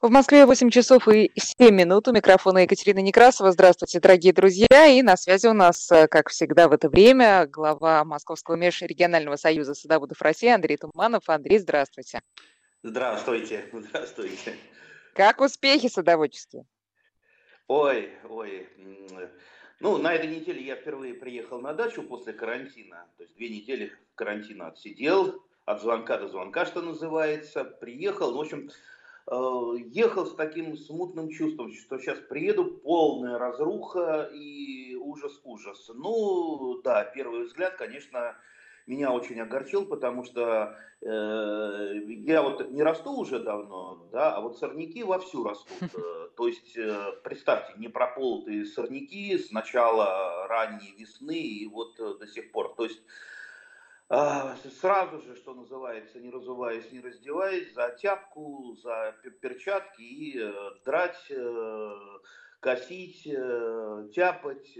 В Москве 8 часов и 7 минут. У микрофона Екатерина Некрасова. Здравствуйте, дорогие друзья. И на связи у нас, э, как всегда в это время, глава Московского межрегионального союза садоводов России Андрей Туманов. Андрей, здравствуйте. Здравствуйте. Здравствуйте. Как успехи садоводческие? Ой, ой. Ну, на этой неделе я впервые приехал на дачу после карантина. То есть две недели карантина отсидел, от звонка до звонка, что называется. Приехал, в общем, ехал с таким смутным чувством, что сейчас приеду, полная разруха и ужас-ужас. Ну, да, первый взгляд, конечно, меня очень огорчил, потому что э, я вот не расту уже давно, да, а вот сорняки вовсю растут. Э, то есть, э, представьте, не прополотые сорняки с начала ранней весны и вот э, до сих пор. То есть сразу же, что называется, не разуваясь, не раздеваясь, за тяпку, за перчатки и э, драть, э, косить, э, тяпать.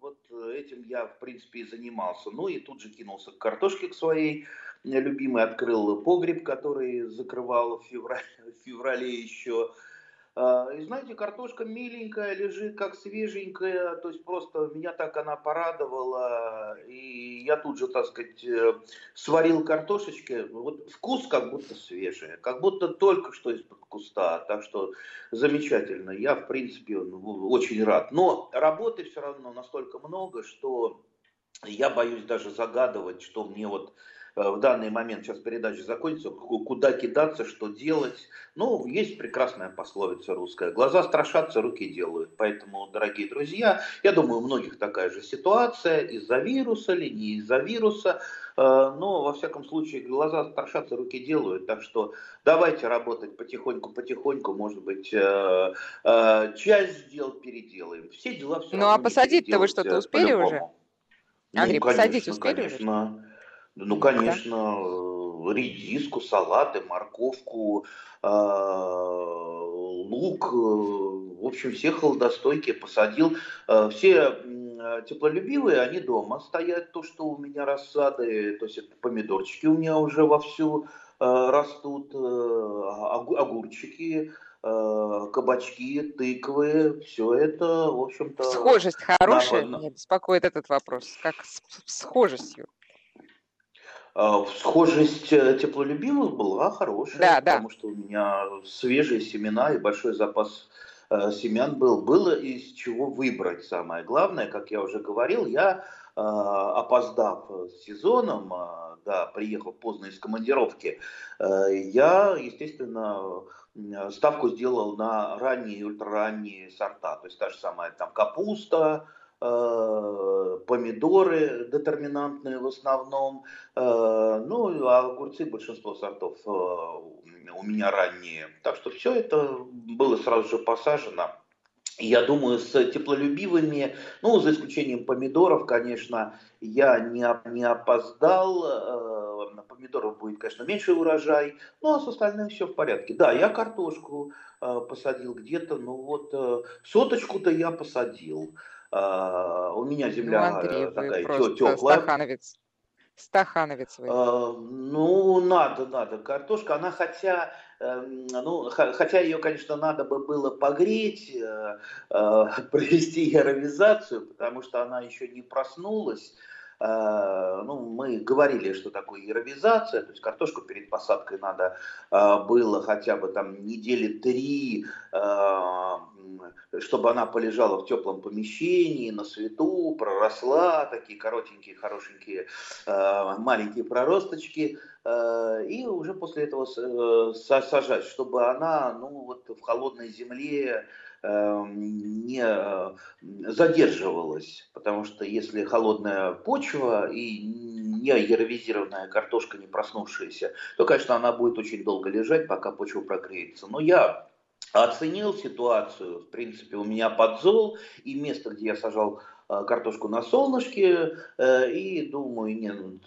Вот этим я, в принципе, и занимался. Ну и тут же кинулся к картошке к своей любимой, открыл погреб, который закрывал в феврале, в феврале еще. А, и знаете, картошка миленькая, лежит как свеженькая, то есть просто меня так она порадовала, и я тут же, так сказать, э, сварил картошечки, вот вкус как будто свежий, как будто только что из-под куста, так что замечательно, я в принципе очень рад. Но работы все равно настолько много, что я боюсь даже загадывать, что мне вот в данный момент, сейчас передача закончится, куда кидаться, что делать. Ну, есть прекрасная пословица русская. Глаза страшатся, руки делают. Поэтому, дорогие друзья, я думаю, у многих такая же ситуация. Из-за вируса ли, не из-за вируса. Э, но, во всяком случае, глаза страшатся, руки делают. Так что давайте работать потихоньку-потихоньку. Может быть, э, часть дел переделаем. Все дела все Ну, а посадить-то вы что-то успели уже? Андрей, ну, конечно, посадить успели конечно. уже? Ну, конечно, э, редиску, салаты, морковку, а, лук, э, в общем, все холодостойкие посадил. Э, все теплолюбивые, они дома стоят, то, что у меня рассады, то есть это помидорчики у меня уже вовсю растут, огурчики, кабачки, тыквы, все это, в общем-то... Схожесть хорошая, меня беспокоит этот вопрос, как с схожестью. А, схожесть э, теплолюбивых была хорошая, да, потому да. что у меня свежие семена и большой запас э, семян был. Было из чего выбрать самое главное, как я уже говорил, я э, опоздав с сезоном, да, приехал поздно из командировки, я, естественно, ставку сделал на ранние и ультраранние сорта. То есть та же самая там капуста, помидоры детерминантные в основном, э, ну, а огурцы большинство сортов э, у меня ранние. Так что все это было сразу же посажено. Я думаю, с теплолюбивыми, ну, за исключением помидоров, конечно, я не, не опоздал. Помидоров будет, конечно, меньше урожай, ну, а с остальным все в порядке. Да, я картошку посадил где-то, ну, вот соточку-то я посадил. А, у меня земля ну, Андрей, такая теплая. Стахановец. Стахановец вы. А, ну, надо, надо. Картошка, она хотя, эм, ну, хотя ее, конечно, надо бы было погреть, э, э, провести яровизацию, потому что она еще не проснулась. А, ну, мы говорили, что такое яровизация, то есть картошку перед посадкой надо было хотя бы там недели три чтобы она полежала в теплом помещении, на свету, проросла, такие коротенькие, хорошенькие, э, маленькие проросточки, э, и уже после этого э, сажать, чтобы она ну, вот в холодной земле не задерживалась, потому что если холодная почва и не аэровизированная картошка, не проснувшаяся, то, конечно, она будет очень долго лежать, пока почва прогреется. Но я оценил ситуацию. В принципе, у меня подзол, и место, где я сажал э, картошку на солнышке и думаю, не, ну,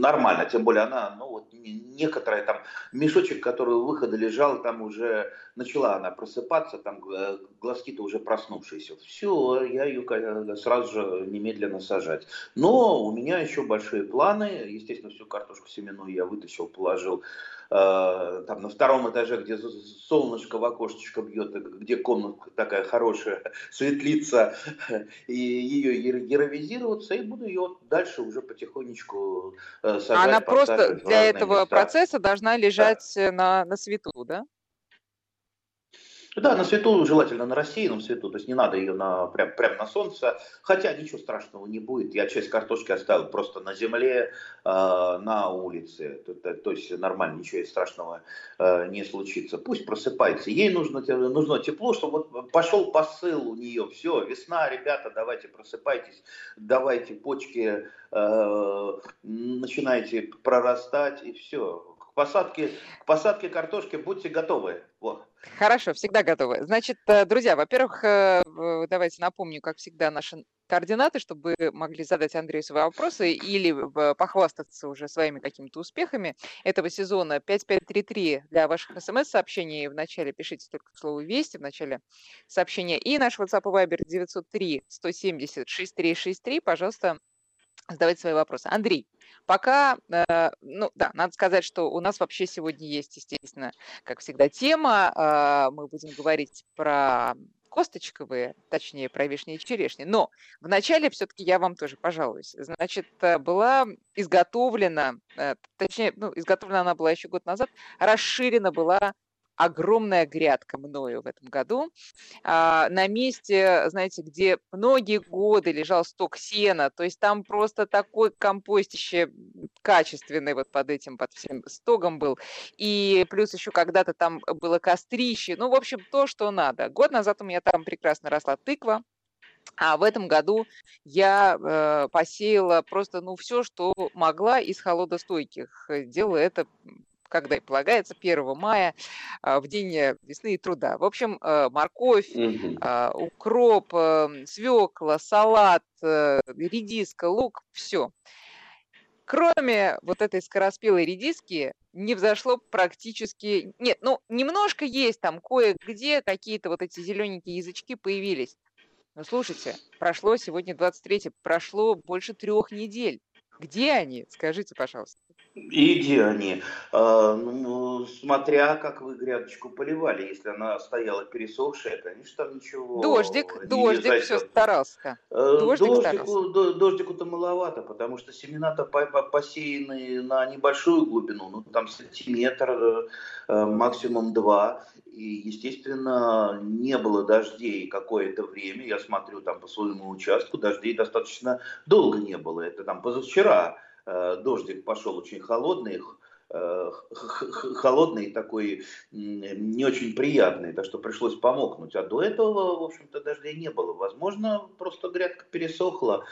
нормально, тем более она, ну вот некоторая там мешочек, который у выхода лежал, там уже начала она просыпаться, там глазки-то уже проснувшиеся. Все, я ее сразу же немедленно сажать. Но у меня еще большие планы, естественно, всю картошку семенную я вытащил, положил Э, там на втором этаже, где солнышко в окошечко бьет, где комната такая хорошая, светлица, ее героизироваться, и буду ее дальше уже потихонечку э, сажать. Она просто для этого места. процесса должна лежать да. на, на свету, да? Да, на свету, желательно на рассеянном свету, то есть не надо ее на, прям, прям на солнце, хотя ничего страшного не будет. Я часть картошки оставил просто на земле, э, на улице, то, то, то есть нормально, ничего страшного э, не случится. Пусть просыпается, ей нужно, нужно тепло, чтобы вот пошел посыл у нее, все, весна, ребята, давайте просыпайтесь, давайте почки э, начинайте прорастать и все. К посадке, к посадке картошки будьте готовы. Вот. Хорошо, всегда готовы. Значит, э, друзья, во-первых, э, давайте напомню, как всегда, наши координаты, чтобы могли задать Андрею свои вопросы или похвастаться уже своими какими-то успехами этого сезона. 5533 для ваших смс-сообщений. Вначале пишите только слово «Вести», в начале сообщения. И наш WhatsApp и Viber 903 170 6363. Пожалуйста, задавайте свои вопросы. Андрей, пока, э, ну да, надо сказать, что у нас вообще сегодня есть, естественно, как всегда, тема. Э, мы будем говорить про косточковые, точнее, про вишни и черешни. Но вначале все-таки я вам тоже пожалуюсь. Значит, э, была изготовлена, э, точнее, ну, изготовлена она была еще год назад, расширена была огромная грядка мною в этом году. А, на месте, знаете, где многие годы лежал сток сена, то есть там просто такой компостище качественный вот под этим, под всем стогом был. И плюс еще когда-то там было кострище. Ну, в общем, то, что надо. Год назад у меня там прекрасно росла тыква, а в этом году я э, посеяла просто ну все, что могла из холодостойких. Делала это когда и полагается, 1 мая, а, в день весны и труда. В общем, э, морковь, угу. укроп, э, свекла, салат, э, редиска, лук, все. Кроме вот этой скороспелой редиски, не взошло практически... Нет, ну, немножко есть там кое-где какие-то вот эти зелененькие язычки появились. Но слушайте, прошло сегодня 23 прошло больше трех недель. Где они? Скажите, пожалуйста. И где они? А, ну, смотря как вы грядочку поливали. Если она стояла пересохшая, конечно, там ничего Дождик, не дождик все старался. Э, дождик дождику, старался. Дождику-то маловато, потому что семена-то посеяны на небольшую глубину, ну там сантиметр, э, максимум два. И, естественно, не было дождей какое-то время. Я смотрю там по своему участку, дождей достаточно долго не было. Это там позавчера Э, дождик пошел очень холодный, э, холодный такой, не очень приятный, так что пришлось помокнуть. А до этого, в общем-то, дождей не было. Возможно, просто грядка пересохла.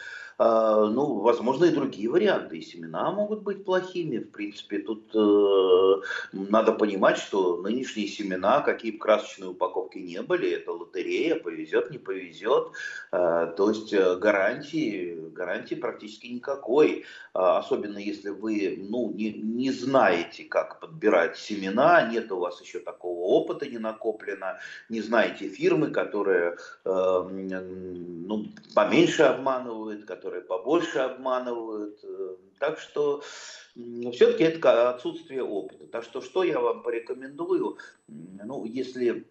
А, ну, возможно, и другие варианты. И семена могут быть плохими. В принципе, тут э, надо понимать, что нынешние семена, какие бы красочные упаковки не были, это лотерея, повезет, не повезет. А, то есть э, гарантии, гарантии практически никакой. А, особенно если вы ну, не, не знаете, как подбирать семена, нет у вас еще такого опыта не накоплено, не знаете фирмы, которые э, ну, поменьше обманывают, которые побольше обманывают. Э, так что все-таки это отсутствие опыта. Так что что я вам порекомендую, ну, если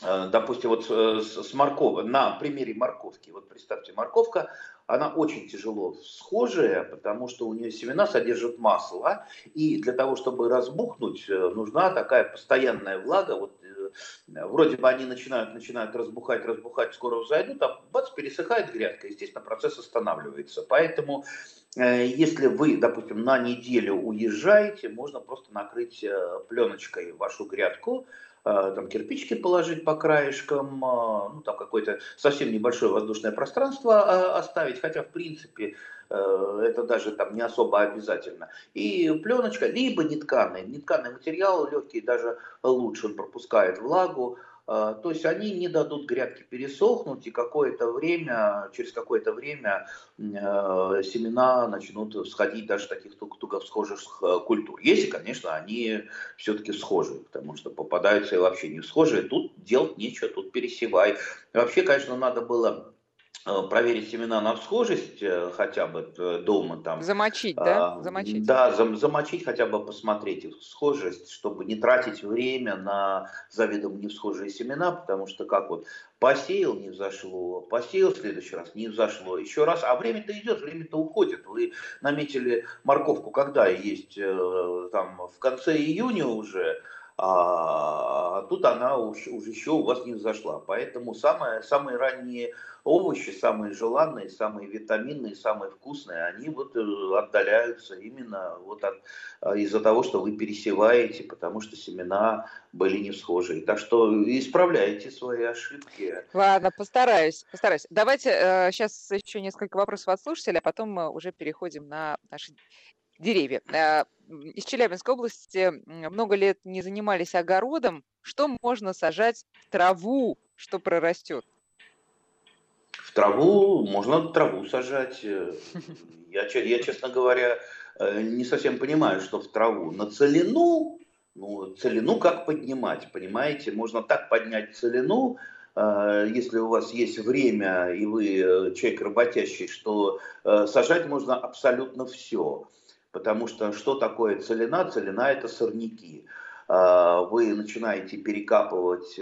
допустим, вот с морковью, на примере морковки, вот представьте, морковка, она очень тяжело схожая, потому что у нее семена содержат масло, и для того, чтобы разбухнуть, э, нужна такая постоянная влага, вот вроде бы они начинают, начинают разбухать, разбухать, скоро взойдут, а бац, пересыхает грядка, естественно, процесс останавливается. Поэтому, э, если вы, допустим, на неделю уезжаете, можно просто накрыть э, пленочкой вашу грядку, э, там кирпичики положить по краешкам, ну там какое-то совсем небольшое воздушное пространство оставить, хотя в принципе это даже там не особо обязательно. И пленочка, либо нетканый, нетканый материал легкий, даже лучше он пропускает влагу, то есть они не дадут грядке пересохнуть, и какое-то время, через какое-то время а, семена начнут всходить даже таких туго схожих а, культур. Если, конечно, они все-таки схожи, потому что попадаются и вообще не схожие, тут делать нечего, тут пересевай. Вообще, конечно, надо было Э, проверить семена на схожесть э, хотя бы э, дома там. Замочить, да? Замочить. Да, зам, замочить хотя бы посмотреть их схожесть, чтобы не тратить время на заведомо не схожие семена, потому что как вот посеял, не взошло, посеял в следующий раз, не взошло, еще раз, а время-то идет, время-то уходит. Вы наметили морковку, когда есть там в конце июня уже, а тут она уже, уже еще у вас не взошла. Поэтому самые, самые ранние овощи, самые желанные, самые витаминные, самые вкусные, они вот э, отдаляются именно вот от, а, из-за того, что вы пересеваете, потому что семена были не схожие. Так что исправляйте свои ошибки. Ладно, постараюсь, постараюсь. Давайте э, сейчас еще несколько вопросов от слушателей, а потом мы уже переходим на наши деревья. Э, из Челябинской области много лет не занимались огородом. Что можно сажать траву, что прорастет? В траву можно траву сажать. Э, я, я, честно говоря, э, не совсем понимаю, что в траву. На целину, ну, целину как поднимать, понимаете? Можно так поднять целину, если у вас есть время и вы человек работящий, что сажать можно абсолютно все. Потому что что такое целина? Целина это сорняки. Вы начинаете перекапывать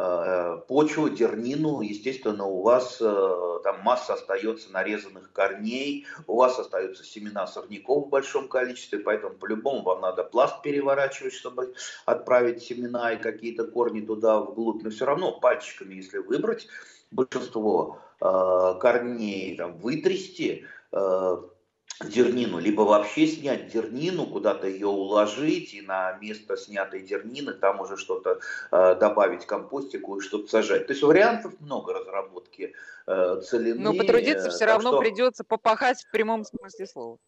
Э, почву, дернину, естественно, у вас э, там масса остается нарезанных корней, у вас остаются семена сорняков в большом количестве, поэтому по-любому вам надо пласт переворачивать, чтобы отправить семена и какие-то корни туда вглубь, но все равно пальчиками, если выбрать, большинство э, корней там, вытрясти, дернину, либо вообще снять дернину, куда-то ее уложить и на место снятой дернины там уже что-то э, добавить компостику и что-то сажать. То есть вариантов много разработки э, целины. Но потрудиться все равно что... придется попахать в прямом смысле слова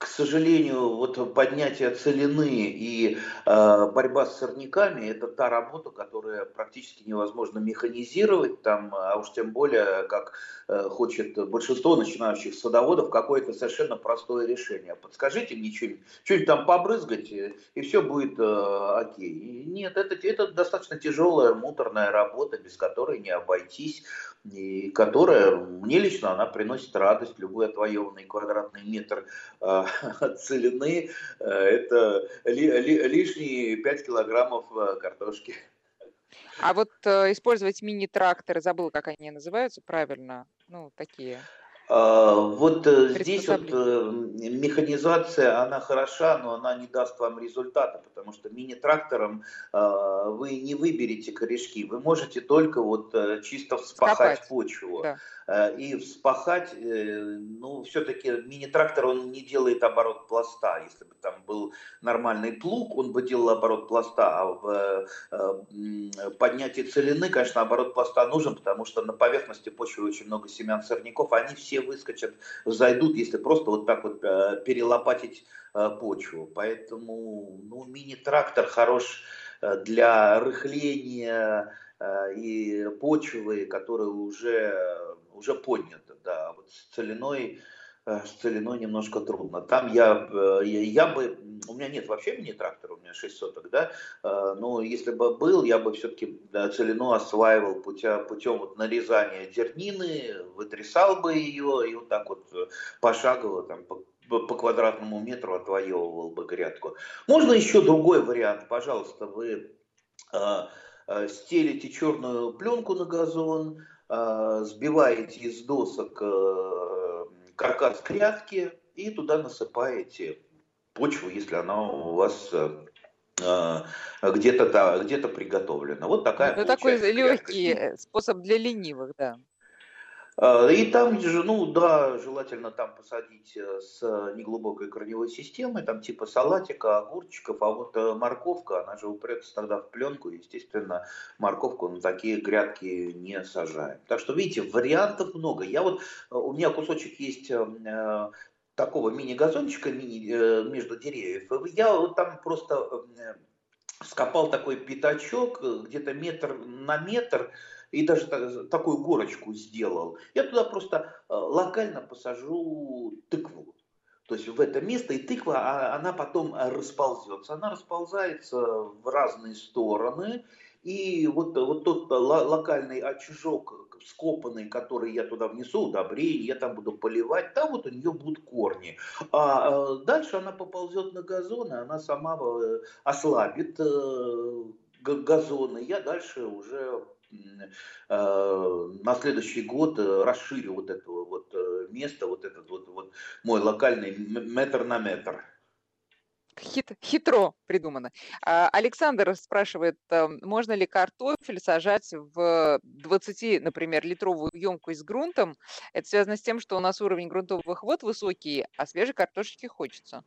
к сожалению, вот поднятие целины и э, борьба с сорняками – это та работа, которая практически невозможно механизировать, там, а уж тем более, как э, хочет большинство начинающих садоводов, какое-то совершенно простое решение. Подскажите мне что-нибудь, что-нибудь там побрызгать, и, и все будет э, окей. Нет, это, это достаточно тяжелая, муторная работа, без которой не обойтись и которая, мне лично, она приносит радость. Любой отвоеванный квадратный метр э, целины э, – это ли, ли, лишние 5 килограммов э, картошки. А вот э, использовать мини-тракторы, забыл, как они называются правильно, ну, такие. А, вот э, здесь вот э, механизация, она хороша, но она не даст вам результата, потому что мини-трактором вы не выберете корешки, вы можете только вот э, чисто вспахать Скопать. почву. Да. И вспахать, ну, все-таки мини-трактор, он не делает оборот пласта. Если бы там был нормальный плуг, он бы делал оборот пласта, а в поднятии целины, конечно, оборот пласта нужен, потому что на поверхности почвы очень много семян сорняков, они все выскочат, зайдут, если просто вот так вот э, перелопатить э, почву. Поэтому ну, мини-трактор хорош э, для рыхления и почвы, которая уже, уже поднята. Да. Вот с целиной Э, с целиной немножко трудно. Там я, э, я бы, у меня нет вообще мини-трактора, у меня 6 соток, да, э, но если бы был, я бы все-таки целину осваивал путя, путем вот нарезания дернины, вытрясал бы ее и вот так вот пошагово там по, квадратному метру отвоевывал бы грядку. Можно еще другой вариант, пожалуйста, вы э, стелите черную пленку на газон, сбиваете из досок э, каркас грядки и туда насыпаете почву, если она у вас э, э, где-то да, где-то приготовлена. Вот такая. Это такой легкий грядка. способ для ленивых, да. А, и там ну да, желательно там посадить э, с неглубокой корневой системой, там типа салатика, огурчиков, а вот э, морковка, она же упрется тогда в пленку, естественно, морковку на такие грядки не сажаем. Так что, видите, вариантов много. Я вот, э, у меня кусочек есть такого мини-газончика мини, между деревьев. Я вот там просто скопал такой пятачок, где-то метр на метр, и даже такую горочку сделал. Я туда просто локально посажу тыкву. То есть в это место, и тыква, а, она потом расползется. Она расползается в разные стороны, и вот, вот тот локальный очажок скопанный, который я туда внесу, удобрение, я там буду поливать, там вот у нее будут корни. А э, дальше она поползет на газон, и она сама э, ослабит э, газоны. Я дальше уже на следующий год расширю вот это вот место, вот этот вот, вот мой локальный метр на метр. Хит, хитро придумано. А, Александр спрашивает, э, можно ли картофель сажать в 20, например, литровую емкость с грунтом? Это связано с тем, что у нас уровень грунтовых вод высокий, а свежей картошки хочется.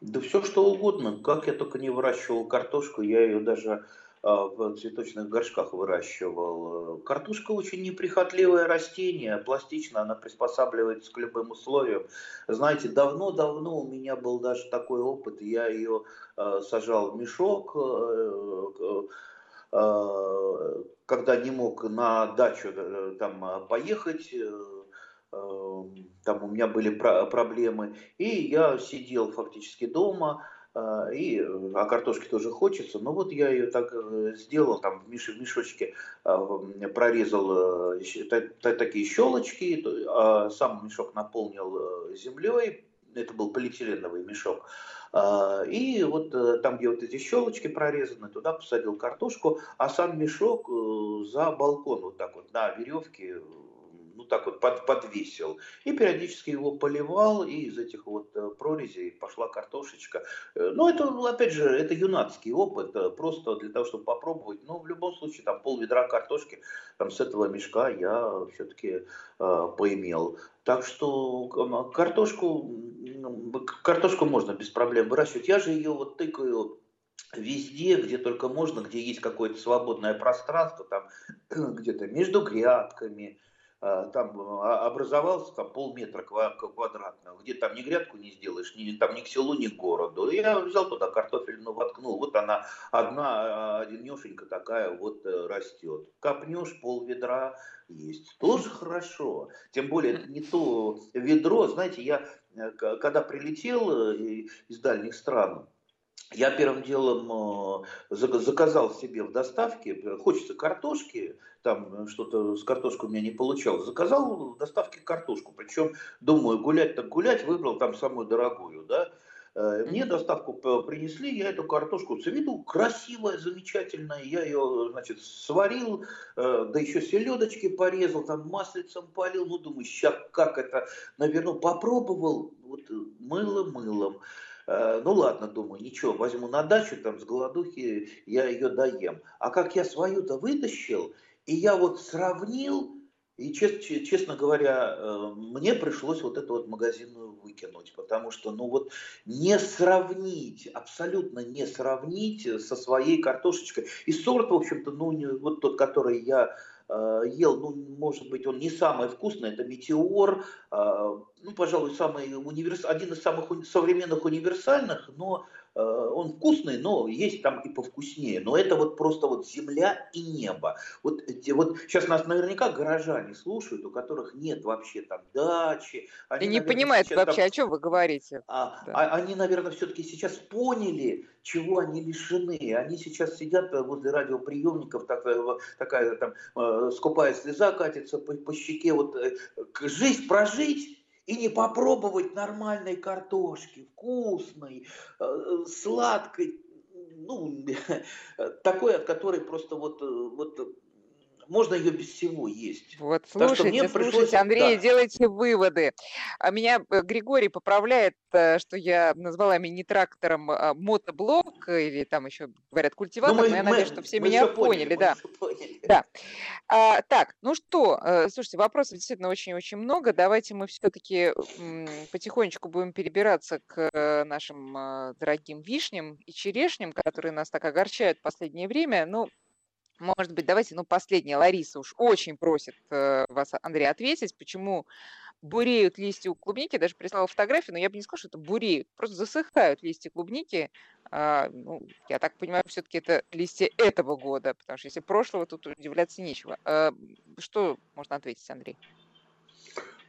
Да все что угодно. Как я только не выращивал картошку, я ее даже в цветочных горшках выращивал. Картошка очень неприхотливое растение, пластично, она приспосабливается к любым условиям. Знаете, давно-давно у меня был даже такой опыт, я ее а, сажал в мешок, а, когда не мог на дачу э, там поехать, э, там у меня были проблемы, и я сидел фактически дома, и а картошки тоже хочется. Но вот я ее так э, сделал, там в, меш, в мешочке а, прорезал э, такие щелочки, а сам мешок наполнил э, землей, это был полиэтиленовый мешок. И вот там, где вот эти щелочки прорезаны, туда посадил картошку, а сам мешок за балкон вот так вот на веревке ну так вот под, подвесил. И периодически его поливал, и из этих вот э, прорезей пошла картошечка. Э, ну, это, опять же, это юнацкий опыт, э, просто для того, чтобы попробовать. Но в любом случае, там пол ведра картошки там, с этого мешка я все-таки э, поимел. Так что картошку, картошку можно без проблем выращивать. Я же ее вот тыкаю везде, где только можно, где есть какое-то свободное пространство, там где-то между грядками, там а, образовался там полметра квадратного, где там ни грядку не сделаешь, ни, там ни к селу, ни к городу. И я взял туда картофельную воткнул, вот она одна, одинешенька такая вот э, растет. Копнешь пол ведра есть, тоже хорошо. Тем более это не то ведро, знаете, я э, когда прилетел э, из дальних стран, я первым делом э, заказал себе в доставке, хочется картошки, там что-то с картошкой у меня не получалось, заказал в доставке картошку, причем, думаю, гулять так гулять, выбрал там самую дорогую, да, э, мне доставку принесли, я эту картошку с виду красивая, замечательная, я ее, значит, сварил, э, да еще селедочки порезал, там маслицем полил, ну, думаю, сейчас как это, наверное, попробовал, вот мыло мылом. Э, ну ладно, думаю, ничего, возьму на дачу, там с голодухи я ее доем. А как я свою-то вытащил, и я вот сравнил, и, честно, честно говоря, э, мне пришлось вот эту вот магазинную выкинуть, потому что, ну вот, не сравнить, абсолютно не сравнить со своей картошечкой. И сорт, в общем-то, ну, вот тот, который я Э, ел, ну, может быть, он не самый вкусный, это метеор, э, ну, пожалуй, самый универс... один из самых современных универсальных, но Э, он вкусный, но есть там и повкуснее. Но это вот просто вот земля и небо. Вот, вот сейчас нас наверняка горожане слушают, у которых нет вообще там дачи. Они, и не наверное, понимают вообще, там, о чем вы говорите. А, да. а, они, наверное, все-таки сейчас поняли, чего они лишены. Они сейчас сидят возле радиоприемников, так, такая там э, скупая слеза катится по, по щеке. Вот жизнь прожить и не попробовать нормальной картошки, вкусной, э, сладкой, ну, такой, от которой просто вот, э, вот можно ее без всего есть. Вот слушайте, слушайте, пришлось... Андрей, да. делайте выводы. А меня э, Григорий поправляет, э, что я назвала мини-трактором а, мотоблок, или там еще говорят культиватор, ну, мы, но я мы, надеюсь, что все меня поняли, поняли да. Поняли. да. А, так, ну что, э, слушайте, вопросов действительно очень-очень много. Давайте мы все-таки потихонечку будем перебираться к нашим дорогим вишням и черешням, которые нас так огорчают в последнее время. Ну, Может быть, давайте, ну, последняя, Лариса уж очень просит э, вас, Андрей, ответить, почему буреют листья у клубники, даже прислала фотографию, но я бы не сказала, что это буреют, просто засыхают листья клубники. А, ну, я так понимаю, все-таки это листья этого года, потому что если прошлого, тут удивляться нечего. А, что можно ответить, Андрей?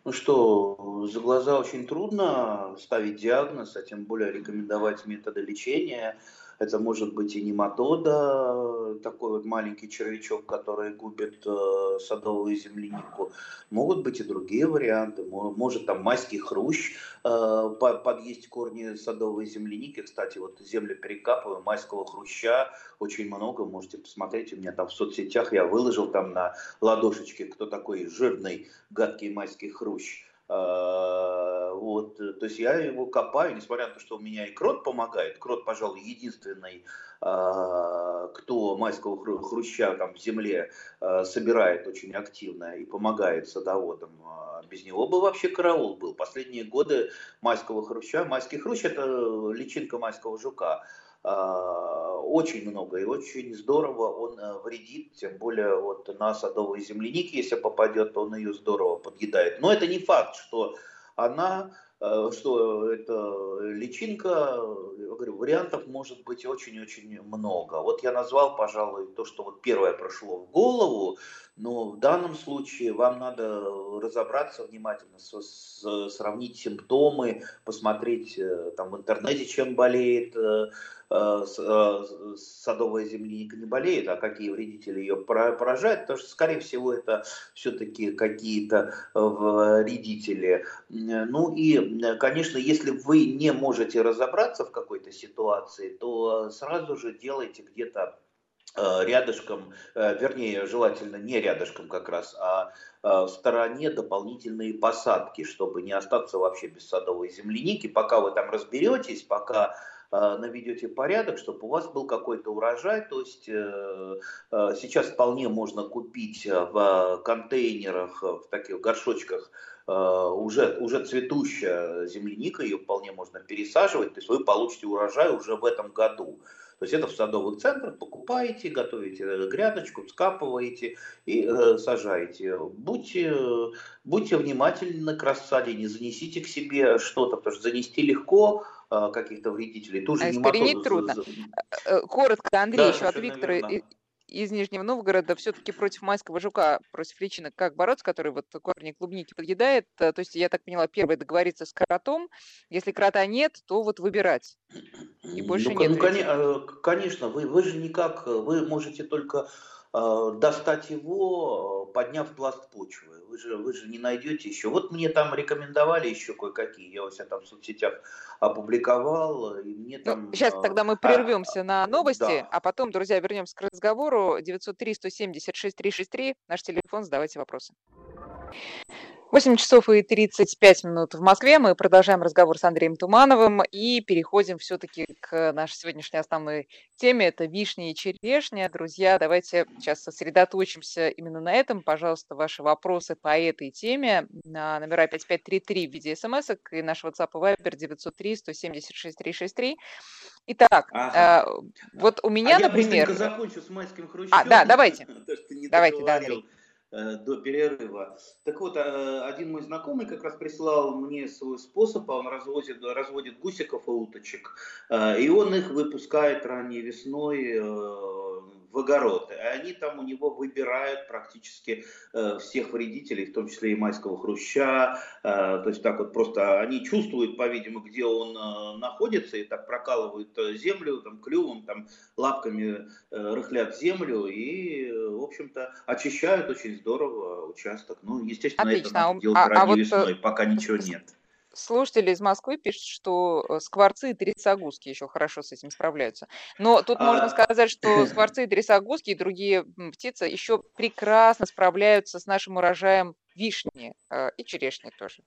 Ну что, за глаза очень трудно ставить диагноз, а тем более рекомендовать методы лечения. Это может быть и нематода, такой вот маленький червячок, который губит э, садовую землянику. Могут быть и другие варианты. Может там майский хрущ э, подъесть корни садовой земляники. Кстати, вот землю перекапываю, майского хруща очень много. Можете посмотреть, у меня там в соцсетях я выложил там на ладошечке, кто такой жирный, гадкий майский хрущ. А, вот, то есть я его копаю, несмотря на то, что у меня и крот помогает. Крот, пожалуй, единственный, а, кто майского хруща там в земле а, собирает очень активно и помогает садоводам. Без него бы вообще караул был. Последние годы майского хруща, майский хрущ это личинка майского жука. А, очень много и очень здорово он э, вредит, тем более вот на садовой землянике, если попадет, то он ее здорово подъедает. Но это не факт, что она, э, что это личинка, говорю, вариантов может быть очень-очень много. Вот я назвал, пожалуй, то, что вот первое прошло в голову, но в данном случае вам надо разобраться внимательно, с, с, сравнить симптомы, посмотреть э, там в интернете, чем болеет Э, э, садовая земляника не болеет, а какие вредители ее поражают, потому что, скорее всего, это все-таки какие-то э, вредители. Ну и, конечно, если вы не можете разобраться в какой-то ситуации, то сразу же делайте где-то рядышком, вернее, желательно не рядышком как раз, а в стороне дополнительные посадки, чтобы не остаться вообще без садовой земляники. Пока вы там разберетесь, пока Э, наведете порядок, чтобы у вас был какой-то урожай. То есть э, э, сейчас вполне можно купить в контейнерах, в таких горшочках уже, уже цветущая земляника, ее вполне можно пересаживать, то есть вы получите урожай уже в этом году. То есть это в садовых центрах покупаете, готовите грядочку, скапываете и э, сажаете. Будьте, будьте внимательны к рассаде, не занесите к себе что-то, потому что занести легко, а, каких-то вредителей. Тоже а искоренить трудно. Э, э, коротко, Андрей, да, еще от Виктора верно. Из Нижнего Новгорода все-таки против майского жука, против личинок, как бороться, который вот корни клубники подъедает. Э, то есть, я так поняла, первое договориться с кротом. Если крота нет, то вот выбирать. И больше ну, нет. Ну, конечно, вы, вы же никак, вы можете только Э, достать его, подняв пласт почвы. Вы же, вы же не найдете еще. Вот мне там рекомендовали еще кое-какие. Я у себя там в соцсетях опубликовал. И мне ну, там, ну, сейчас тогда мы прервемся а, на новости, да. а потом, друзья, вернемся к разговору. 903-170-6363, наш телефон, задавайте вопросы. 8 часов и 35 минут в Москве. Мы продолжаем разговор с Андреем Тумановым и переходим все-таки к нашей сегодняшней основной теме. Это вишня и черешня. Друзья, давайте сейчас сосредоточимся именно на этом. Пожалуйста, ваши вопросы по этой теме на номера 5533 в виде смс и наш WhatsApp и Viber 903 176 363. Итак, ага. э, вот у меня, а например... Я закончу с майским хрущом. А, да, давайте. Давайте, да, Андрей. Э, до перерыва. Так вот, э, один мой знакомый как раз прислал мне свой способ, он разводит, разводит гусиков и уточек, э, и он их выпускает ранней весной в огород. И они там у него выбирают практически э, всех вредителей, в том числе и майского хруща. Э, то есть так вот просто они чувствуют, по-видимому, где он э, находится, и так прокалывают э, землю там, клювом, там, лапками э, рыхлят землю и, в общем-то, очищают очень здорово участок. Ну, естественно, Отлично. это надо делать а, ранней а вот... весной, пока ничего нет слушатели из Москвы пишут, что э, скворцы и трясогузки еще хорошо с этим справляются. Но тут а... можно сказать, что скворцы и трясогузки и другие птицы еще прекрасно справляются с нашим урожаем вишни э, и черешни тоже.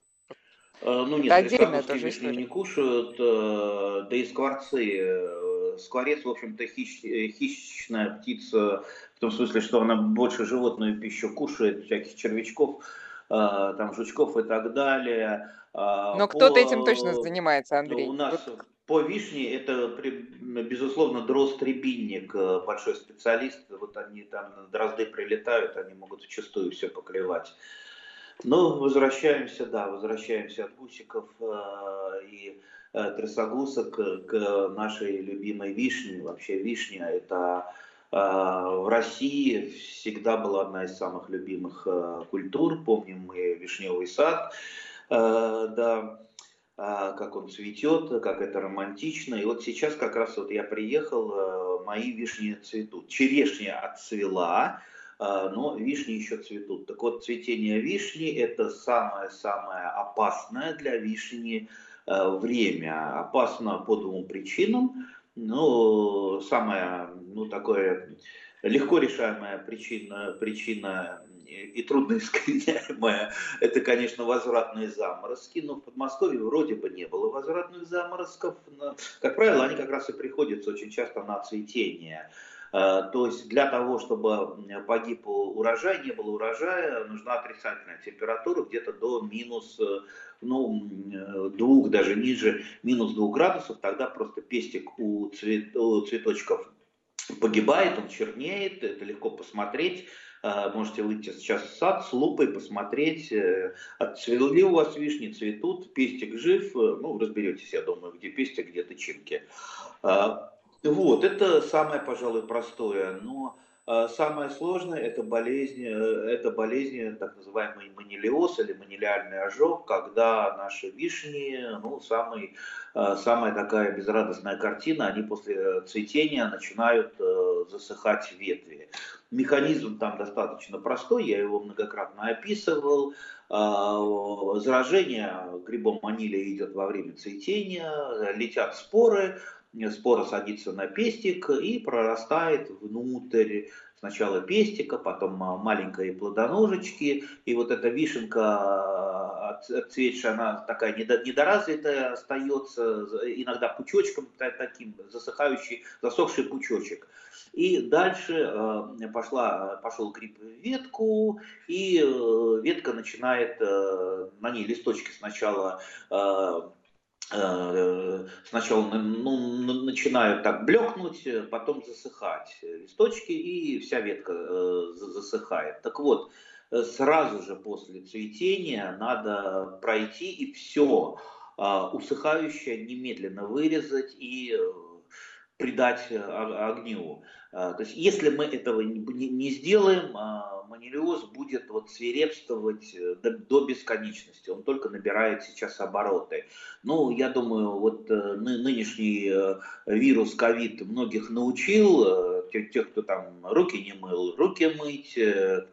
А, ну нет, отдельная тоже не кушают, э, да и скворцы. Скворец, в общем-то, хищ, хищная птица, в том смысле, что она больше животную пищу кушает, всяких червячков, там жучков и так далее. А, Но кто-то этим точно занимается, Андрей. У нас, по вишне это, безусловно, дрозд-рябинник, э, большой специалист. Вот они там, дрозды прилетают, они могут вчастую все поклевать. Но возвращаемся, да, возвращаемся от гусиков э, и э, трясогусок к нашей любимой вишне. Вообще вишня это э, в России всегда была одна из самых любимых э, культур. Помним мы вишневый сад, э, да, как он цветет, как это романтично. И вот сейчас как раз вот я приехал, э, мои вишни цветут. Черешня отцвела, но вишни еще цветут. Так вот, цветение вишни – это самое-самое опасное для вишни э, время. Опасно по двум причинам. Ну, самое, ну, такое легко решаемая причина, причина и трудно искореняемая, это, конечно, возвратные заморозки, но в Подмосковье вроде бы не было возвратных заморозков. Но, как правило, они как раз и приходятся очень часто на цветение. А, то есть для того, чтобы погиб урожай, не было урожая, нужна отрицательная температура где-то до минус ну, двух, даже ниже минус двух градусов. Тогда просто пестик у, цвет, у цветочков погибает, он чернеет, это легко посмотреть. Можете выйти сейчас в сад с лупой, посмотреть, э, отцвели у вас вишни, цветут, пестик жив, э, ну, разберетесь, я думаю, где пестик, где тычинки. Вот, это самое, пожалуй, простое, но а, самое сложное это болезнь, э, это болезнь, так называемый манилиоз или манилиальный ожог, когда наши вишни, ну, самый, самая такая безрадостная картина, они после цветения начинают э, засыхать ветви. Механизм там достаточно простой, я его многократно описывал. Заражение грибом манилия идет во время цветения, летят споры, спора садится на пестик и прорастает внутрь сначала пестика, потом маленькие плодоножечки, и вот эта вишенка отцветшая, она такая недоразвитая остается, иногда пучочком таким, засыхающий, засохший пучочек. И дальше э, пошла, пошел гриб в ветку, и э, ветка начинает, э, на ней листочки сначала Э, сначала ну, начинают так блекнуть, потом засыхать листочки, и вся ветка э, засыхает. Так вот, э, сразу же после цветения надо пройти и все усыхающее немедленно вырезать и придать огню. То есть, если мы этого не сделаем, манилиоз будет вот свирепствовать э, до, бесконечности. Он только набирает сейчас обороты. Ну, я думаю, вот э, нынешний э, вирус ковид многих научил, тех, тех, кто там руки не мыл, руки мыть,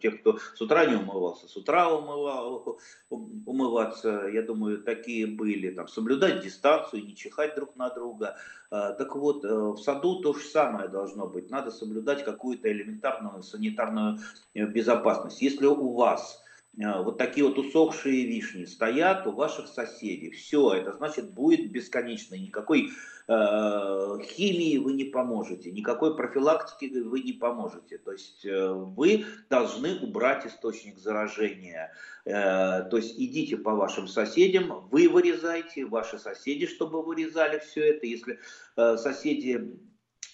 тех, кто с утра не умывался, с утра умывал, умываться, я думаю, такие были, там, соблюдать дистанцию, не чихать друг на друга. Так вот, в саду то же самое должно быть. Надо соблюдать какую-то элементарную санитарную безопасность безопасность. Если у вас э, вот такие вот усохшие вишни стоят у ваших соседей, все, это значит будет бесконечно, никакой э, химии вы не поможете, никакой профилактики вы не поможете. То есть э, вы должны убрать источник заражения. Э, то есть идите по вашим соседям, вы вырезайте, ваши соседи, чтобы вырезали все это. Если э, соседи,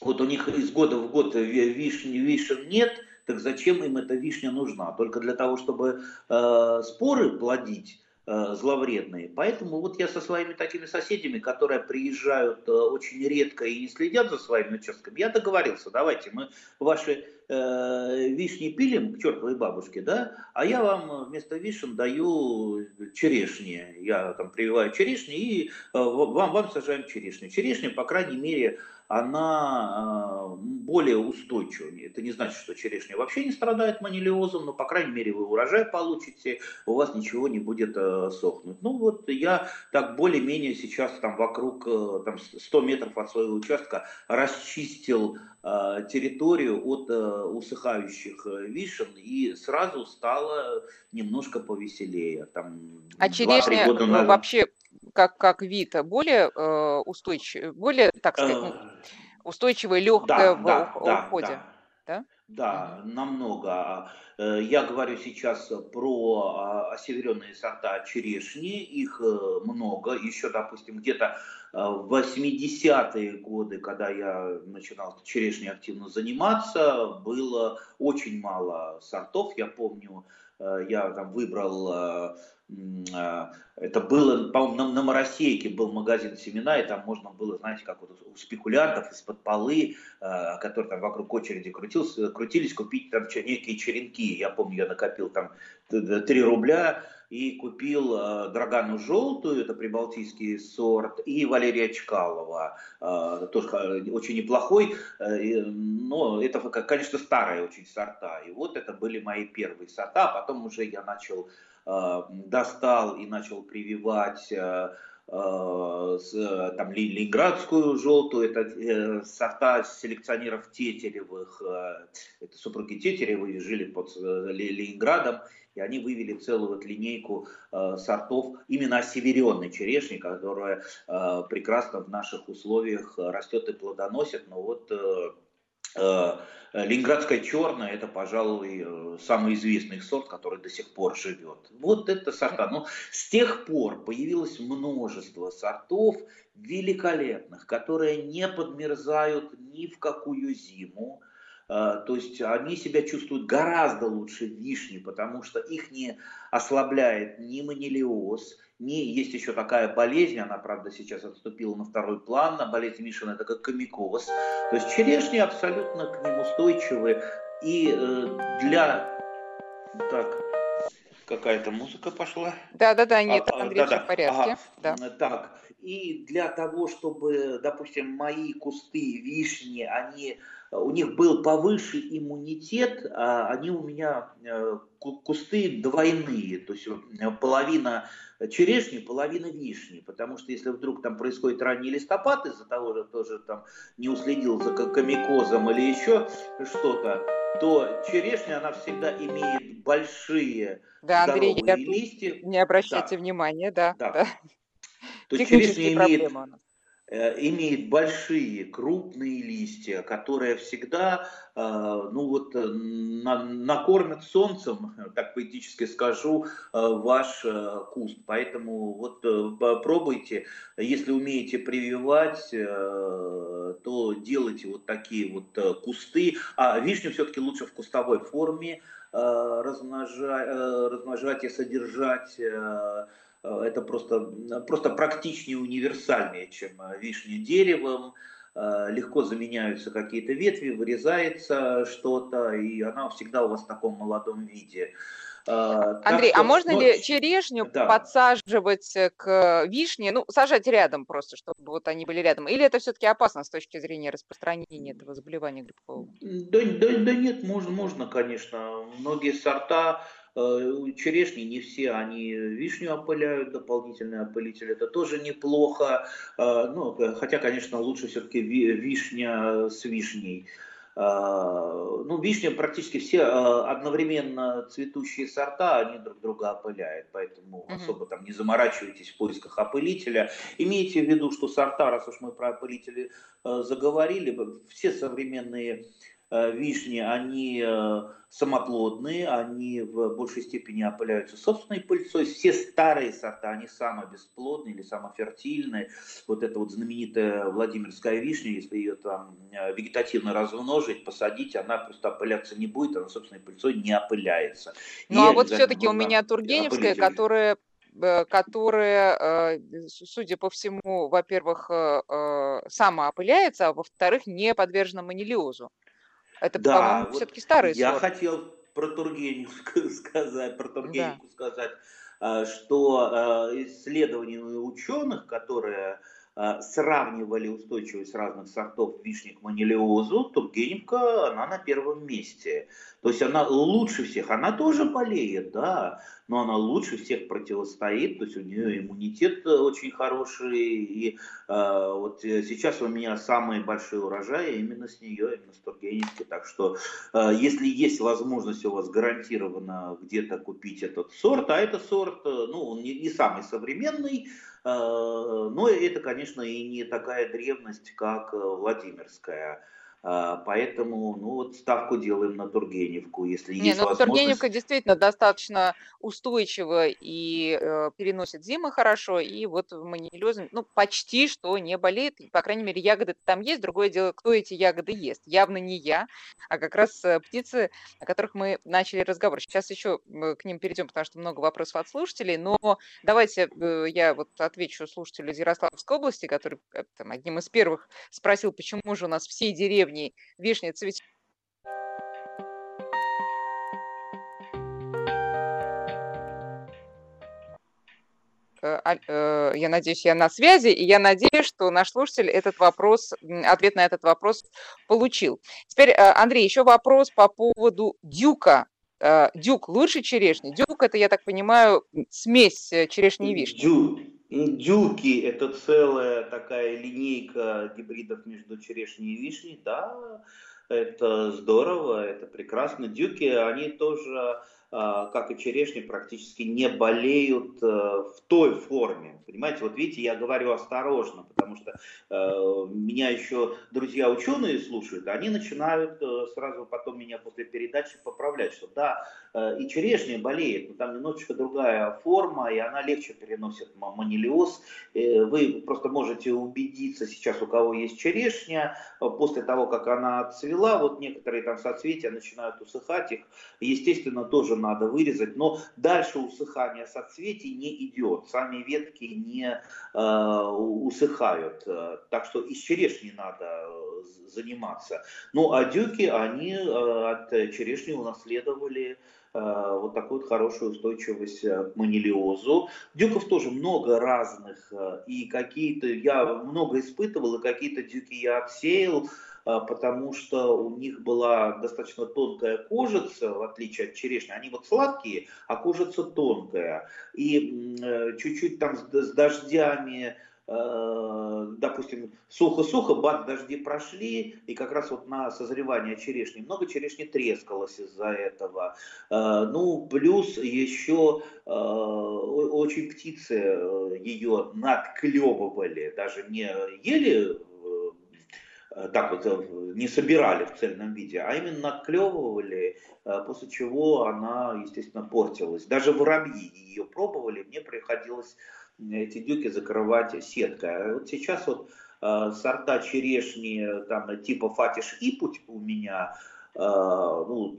вот у них из года в год вишни, вишен нет – так зачем им эта вишня нужна? Только для того, чтобы э, споры плодить э, зловредные. Поэтому вот я со своими такими соседями, которые приезжают э, очень редко и не следят за своими участками, я договорился, давайте мы ваши э, вишни пилим к чертовой бабушке, да, а я вам вместо вишен даю черешни. Я там прививаю черешни и э, вам, вам сажаем черешню. Черешня, по крайней мере, она э, более устойчива. Это не значит, что черешня вообще не страдает манилиозом, но, по крайней мере, вы урожай получите, у вас ничего не будет э, сохнуть. Ну вот я так более-менее сейчас там вокруг э, там, 100 метров от своего участка расчистил территорию от усыхающих вишен и сразу стало немножко повеселее. Там, а черешня года ну, назад... вообще как, как вид более э, устойчивый, более, так сказать, ну, устойчивая, легкая да, в, да, в, да, уходе? Да. Да, намного. Э, я говорю сейчас про а, осеверенные сорта черешни, их э, много. Еще, допустим, где-то э, в 80-е годы, когда я начинал черешней активно заниматься, было очень мало сортов. Я помню, я там выбрал это было, по-моему, на, Моросейке был магазин семена, и там можно было, знаете, как вот у спекулянтов из-под полы, которые там вокруг очереди крутился, крутились, купить там некие черенки. Я помню, я накопил там 3 рубля и купил э, Драгану желтую, это прибалтийский сорт, и Валерия Чкалова, э, тоже очень неплохой, э, но это, конечно, старые очень сорта. И вот это были мои первые сорта, потом уже я начал Э, достал и начал прививать э, э, там ленинградскую желтую, это сорта селекционеров Тетеревых, это супруги Тетеревы жили под Ленинградом, и они вывели целую вот линейку сортов именно осеверенной черешни, которая прекрасно в наших условиях растет и плодоносит, но вот Э, Ленинградская черная – это, пожалуй, э, самый известный сорт, который до сих пор живет. Вот это сорта. Но с тех пор появилось множество сортов великолепных, которые не подмерзают ни в какую зиму. Э, то есть они себя чувствуют гораздо лучше вишни, потому что их не ослабляет ни манилиоз, не, есть еще такая болезнь, она, правда, сейчас отступила на второй план, на болезнь Мишина, это как комикоз. То есть черешни абсолютно к ним устойчивы. И э, для... Так, какая-то музыка пошла. Да-да-да, нет, а, Андрей, да, все да. в порядке. Ага. Да. Так, и для того, чтобы, допустим, мои кусты вишни, они у них был повыше иммунитет, а они у меня э, кусты двойные, то есть э, половина черешни, половина вишни, потому что если вдруг там происходит ранний листопад из-за того, что тоже там не уследил за комикозом или еще что-то, то черешня, она всегда имеет большие да, Андрей, я листья. Не обращайте да. внимания, да. да. да. То есть черешня имеет Э, имеет большие, крупные листья, которые всегда э, ну вот, э, накормят солнцем, так поэтически скажу, ваш куст. Поэтому вот попробуйте, если умеете прививать, то делайте вот такие вот кусты. А вишню все-таки лучше в кустовой форме размножать, размножать и содержать Э, это просто, просто практичнее, универсальнее, чем э, вишня деревом. Э, легко заменяются какие-то ветви, вырезается что-то, и она всегда у вас в таком молодом виде. Андрей, что, а можно но... ли черешню да. подсаживать к вишне, ну, сажать рядом просто, чтобы вот они были рядом? Или это все-таки опасно с точки зрения распространения этого заболевания грибкового? Да, да, да нет, можно, можно, конечно. Многие сорта Э, черешни не все, они вишню опыляют, дополнительный опылитель, это тоже неплохо. Э, ну, хотя, конечно, лучше все-таки вишня с вишней. Э, ну, вишня практически все одновременно цветущие сорта, они друг друга опыляют, поэтому mm-hmm. особо там не заморачивайтесь в поисках опылителя. Имейте в виду, что сорта, раз уж мы про опылители заговорили, все современные Э, вишни, они э, самоплодные, они в большей степени опыляются собственной пыльцой. Все старые сорта, они самобесплодные или самофертильные. Вот эта вот знаменитая Владимирская вишня, если ее там э, вегетативно размножить, посадить, она просто опыляться не будет, она собственной пыльцой не опыляется. Ну а вот все-таки у меня Тургеневская, которая которая, судя по всему, во-первых, самоопыляется, а во-вторых, не подвержена манилиозу. Это, да, по-моему, вот все-таки старый Я сорт. хотел про Тургеневку сказать, про Тургеневку да. сказать, а, что а, исследования ученых, которые сравнивали устойчивость разных сортов вишни к манилиозу, Тургеневка, она на первом месте. То есть она лучше всех, она тоже болеет, да, но она лучше всех противостоит, то есть у нее иммунитет очень хороший, и э, вот сейчас у меня самый большой урожай именно с нее, именно с Тургеневки, так что э, если есть возможность у вас гарантированно где-то купить этот сорт, а это сорт, ну, он не, не самый современный, э, но это, конечно, и не такая древность, как Владимирская. А, поэтому, ну вот ставку делаем на Тургеневку, если Не, есть ну возможность. Тургеневка действительно достаточно устойчива и э, переносит зимы хорошо, и вот в манилезе, ну, почти что не болеет, по крайней мере, ягоды там есть, другое дело, кто эти ягоды ест. Явно не я, а как раз э, птицы, о которых мы начали разговор. Сейчас еще к ним перейдем, потому что много вопросов от слушателей, но давайте э, я вот отвечу слушателю из Ярославской области, который э, там, одним из первых спросил, почему же у нас все деревья древней вишни цветет. Э, э, я надеюсь, я на связи, и я надеюсь, что наш слушатель этот вопрос, ответ на этот вопрос получил. Теперь, э, Андрей, еще вопрос по поводу дюка. Дюк лучше черешни? Дюк это, я так понимаю, смесь черешни и вишни. Дюк. Дюки – это целая такая линейка гибридов между черешней и вишней. Да, это здорово, это прекрасно. Дюки, они тоже как и черешни, практически не болеют э, в той форме. Понимаете, вот видите, я говорю осторожно, потому что э, меня еще друзья ученые слушают, они начинают э, сразу потом меня после передачи поправлять, что да, и черешня болеет, но там немножечко другая форма, и она легче переносит манилиоз. Вы просто можете убедиться сейчас, у кого есть черешня, после того, как она отцвела, вот некоторые там соцветия начинают усыхать, их, естественно, тоже надо вырезать, но дальше усыхание соцветий не идет, сами ветки не э, усыхают, так что из черешни надо э, заниматься. Ну а дюки, они э, от черешни унаследовали э, вот такую вот хорошую устойчивость к манилиозу. Дюков тоже много разных, и какие-то я много испытывал, и какие-то дюки я отсеял, потому что у них была достаточно тонкая кожица, в отличие от черешни. Они вот сладкие, а кожица тонкая. И э, чуть-чуть там с дождями, э, допустим, сухо-сухо, бац, дожди прошли, и как раз вот на созревание черешни, много черешни трескалось из-за этого. Э, ну, плюс еще очень птицы ее надклевывали, даже не ели так вот э, не собирали в цельном виде, а именно отклевывали, э, после чего она, естественно, портилась. Даже воробьи ее пробовали, мне приходилось эти дюки закрывать сеткой. А вот сейчас вот сорта черешни там типа фатиш и путь у меня, ну,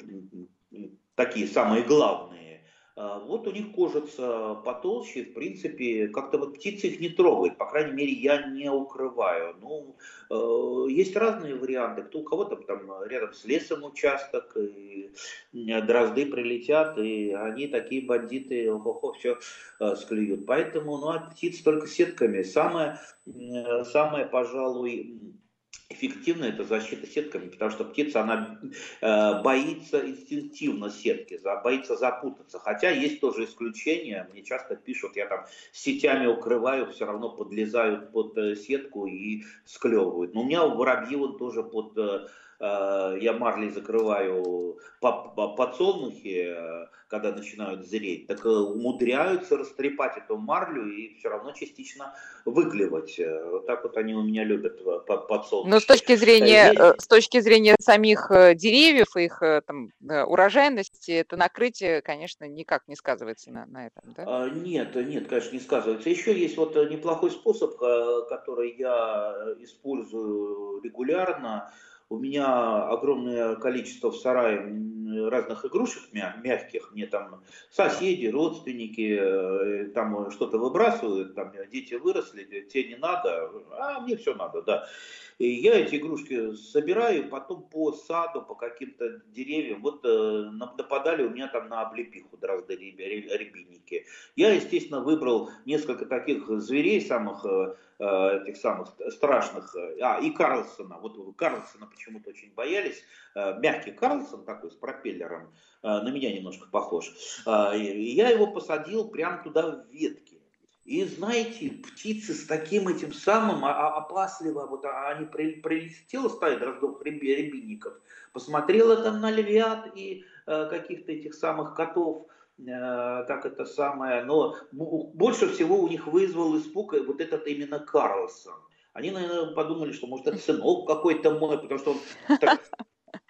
такие самые главные, вот у них кожица потолще, в принципе, как-то вот птицы их не трогают, по крайней мере, я не укрываю. Ну, э, есть разные варианты, кто у кого-то там рядом с лесом участок, и дрозды прилетят, и они такие бандиты, охо-хо, все э, склюют. Поэтому, ну, от птиц только сетками. Самое, э, самое, пожалуй, эффективно это защита сетками, потому что птица, она э, боится инстинктивно сетки, за, боится запутаться. Хотя есть тоже исключения, мне часто пишут, я там сетями укрываю, все равно подлезают под э, сетку и склевывают. Но у меня воробьи вот тоже под... Э, я марлей закрываю подсолнухи, э, когда начинают зреть, так э, умудряются растрепать эту марлю и все равно частично выклевать. Вот так вот они у меня любят подсолнухи. Но с точки зрения, с точки зрения самих деревьев, их там, урожайности, это накрытие, конечно, никак не сказывается на, на этом, да? Нет, нет, конечно, не сказывается. Еще есть вот неплохой способ, который я использую регулярно у меня огромное количество в сарае разных игрушек мягких. Мне там соседи, родственники э, там что-то выбрасывают, там дети выросли, те не надо, а мне все надо, да. И я эти игрушки собираю, потом по саду, по каким-то деревьям. Вот э, нападали у меня там на облепиху дрозды рябинники. Я, естественно, выбрал несколько таких зверей самых э, Э, этих самых страшных, э, а, и Карлсона, вот Карлсона почему-то очень боялись, э, мягкий Карлсон такой с пропеллером, на меня немножко похож, я его посадил прямо туда в ветки. И знаете, птицы с таким этим самым а, а, опасливо, вот они прилетела стая дроздов рябинников, посмотрела там на львят и каких-то этих самых котов, Э, как это самое, но больше всего у них вызвал испуг вот этот именно Карлсон. Они, наверное, подумали, что, может, это сынок какой-то мой, потому что он так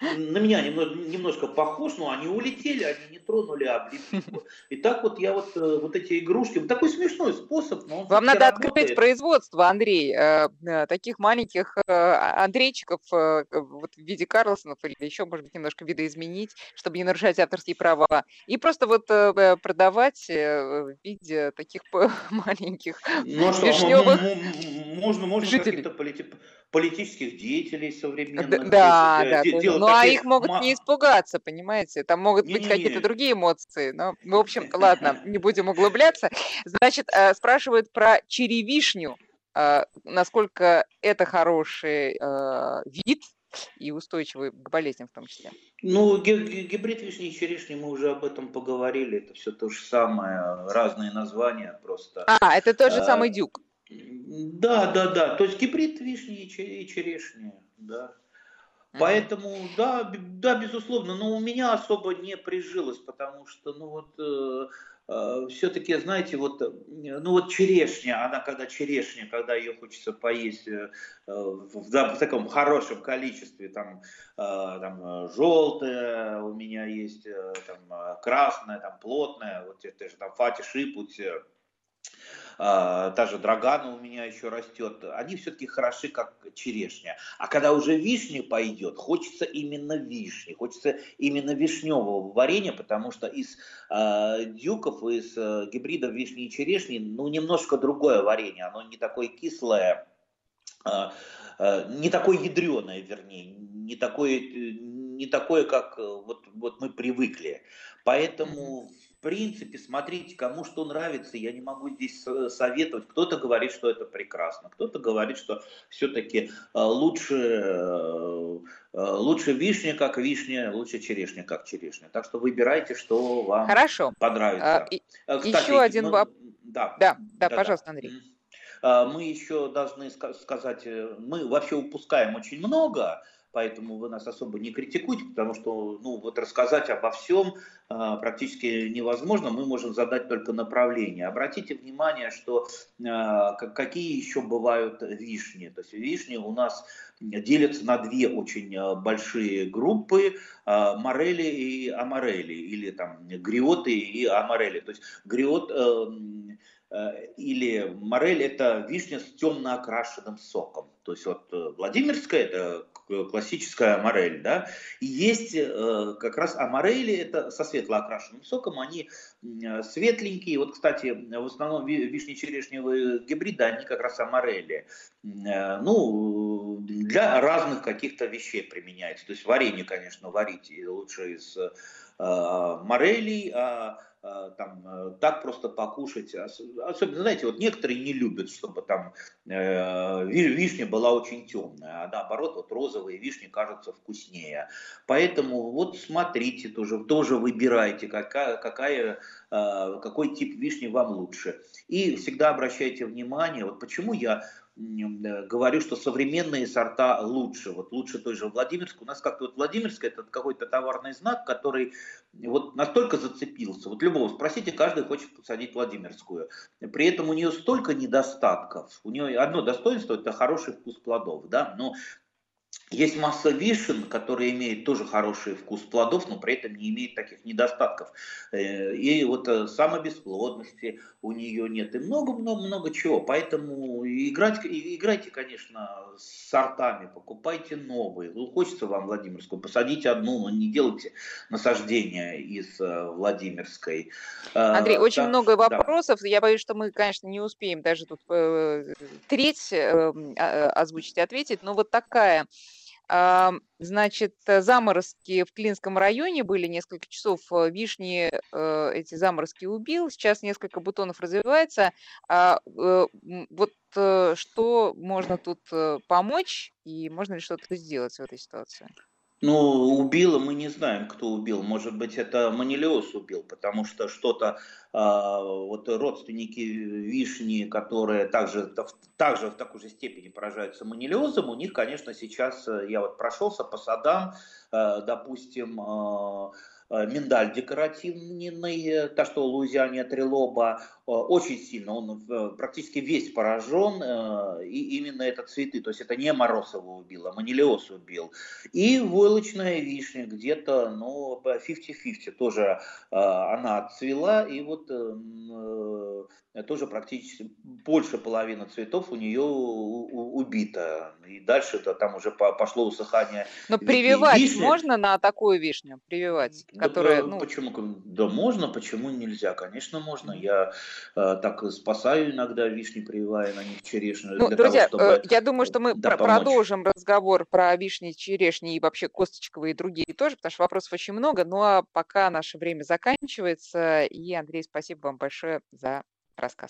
на меня немного, немножко похож, но они улетели, они не тронули облепиху. И так вот я вот, э, вот эти игрушки, такой смешной способ, но Вам надо работает. открыть производство, Андрей, э, э, таких маленьких Андрейчиков вот в виде Карлсонов или еще, может быть, немножко видоизменить, чтобы не нарушать авторские права. И просто вот продавать в виде таких маленьких ну, а вишневых можно, можно жителей. Политических деятелей современных. Да, да. Ну, а их могут не испугаться, понимаете? Там могут быть какие-то другие эмоции. Но, в общем, ладно, не будем углубляться. Значит, э, спрашивают про черевишню. Э, насколько это хороший э, вид, и устойчивый к болезням в том числе. Ну, гибрид вишни и черешни, мы уже об этом поговорили, это все то же самое, разные названия просто. А, это тот же самый дюк. Да, да, да. То есть гибрид вишни и черешни, да. Поэтому, да, да, безусловно, но у меня особо не прижилось, потому что, ну вот, э, э, все-таки, знаете, вот, э, ну вот черешня, она когда черешня, когда ее хочется поесть э, в, в, в таком хорошем количестве, там, э, там желтая у меня есть, э, там красная, там плотная, вот те, же там фати шипуть, та же драгана у меня еще растет, они все-таки хороши, как черешня. А когда уже вишня пойдет, хочется именно вишни, хочется именно вишневого варенья, потому что из э, дюков, из э, гибридов вишни и черешни, ну, немножко другое варенье, оно не такое кислое, э, э, не такое ядреное, вернее, не такое, не такое, как вот, вот мы привыкли. Поэтому принципе, смотрите, кому что нравится, я не могу здесь советовать. Кто-то говорит, что это прекрасно, кто-то говорит, что все-таки э, лучше, э, э, лучше вишня, как вишня, лучше черешня, как черешня. Так что выбирайте, что вам Хорошо. понравится. А, Кстати, еще один ну, вопрос. Да, да, да, да, пожалуйста, Андрей. Мы еще должны сказать, мы вообще упускаем очень много, поэтому вы нас особо не критикуйте, потому что ну, вот рассказать обо всем а, практически невозможно, мы можем задать только направление. Обратите внимание, что а, какие еще бывают вишни. То есть вишни у нас делятся на две очень а, большие группы, морели и аморели, или там гриоты и аморели. То есть гриот эм, Э, или морель это вишня с темно окрашенным соком. То есть вот э, Владимирская это классическая морель, да, и есть э, как раз аморели, это со светло окрашенным соком, они светленькие, вот, кстати, в основном вишни-черешневые гибриды, они как раз аморели, ну, для разных каких-то вещей применяется, то есть варенье, конечно, варить лучше из морелей, а Э, там э, так просто покушать. Особенно, знаете, вот некоторые не любят, чтобы там э, вишня была очень темная, а наоборот, вот розовые вишни кажутся вкуснее. Поэтому вот смотрите тоже, тоже выбирайте, какая, какая, э, какой тип вишни вам лучше. И всегда обращайте внимание, вот почему я Э, говорю, что современные сорта лучше. Вот лучше той же Владимирской. У нас как-то вот Владимирская это какой-то товарный знак, который вот настолько зацепился. Вот любого спросите, каждый хочет посадить Владимирскую. При этом у нее столько недостатков. У нее одно достоинство это хороший вкус плодов, да, но есть масса вишен, которые имеют тоже хороший вкус плодов, но при этом не имеют таких недостатков. Э, и вот э, самобесплодности у нее нет. И много-много-много чего. Поэтому играть, играйте, конечно, с сортами, покупайте новые. Ну, хочется вам Владимирскую, посадите одну, но не делайте насаждения из э, Владимирской. Андрей, очень так, много вопросов. Да. Я боюсь, что мы, конечно, не успеем даже тут треть а, озвучить и ответить. Но вот такая Значит, э, заморозки в Клинском районе были несколько часов. Э, вишни э, эти заморозки убил. Сейчас несколько бутонов развивается. А, вот что можно тут помочь и можно ли что-то сделать в этой ситуации? Ну, убило, мы не знаем, кто убил. Может быть, это Манилиос убил, потому что что-то, э, вот родственники Вишни, которые также, также в такой же степени поражаются манилиозом, у них, конечно, сейчас, э, я вот прошелся по садам, допустим, миндаль декоративный, та, что в Луизиане трилоба, очень сильно, он практически весь поражен, и именно это цветы, то есть это не мороз его убил, а манилиоз убил. И войлочная вишня где-то, ну, 50-50 тоже она отцвела, и вот тоже практически больше половины цветов у нее убита. И дальше это там уже пошло усыхание. Но прививать вишни. можно на такую вишню? Прививать, да, которая... Ну... Почему? Да можно, почему нельзя? Конечно, можно. Я э, так спасаю иногда вишни, прививая на них черешню. Ну, друзья, того, чтобы, э, я думаю, что мы да, продолжим разговор про вишни, черешни и вообще косточковые и другие тоже, потому что вопросов очень много. Ну а пока наше время заканчивается. И, Андрей, спасибо вам большое за рассказ.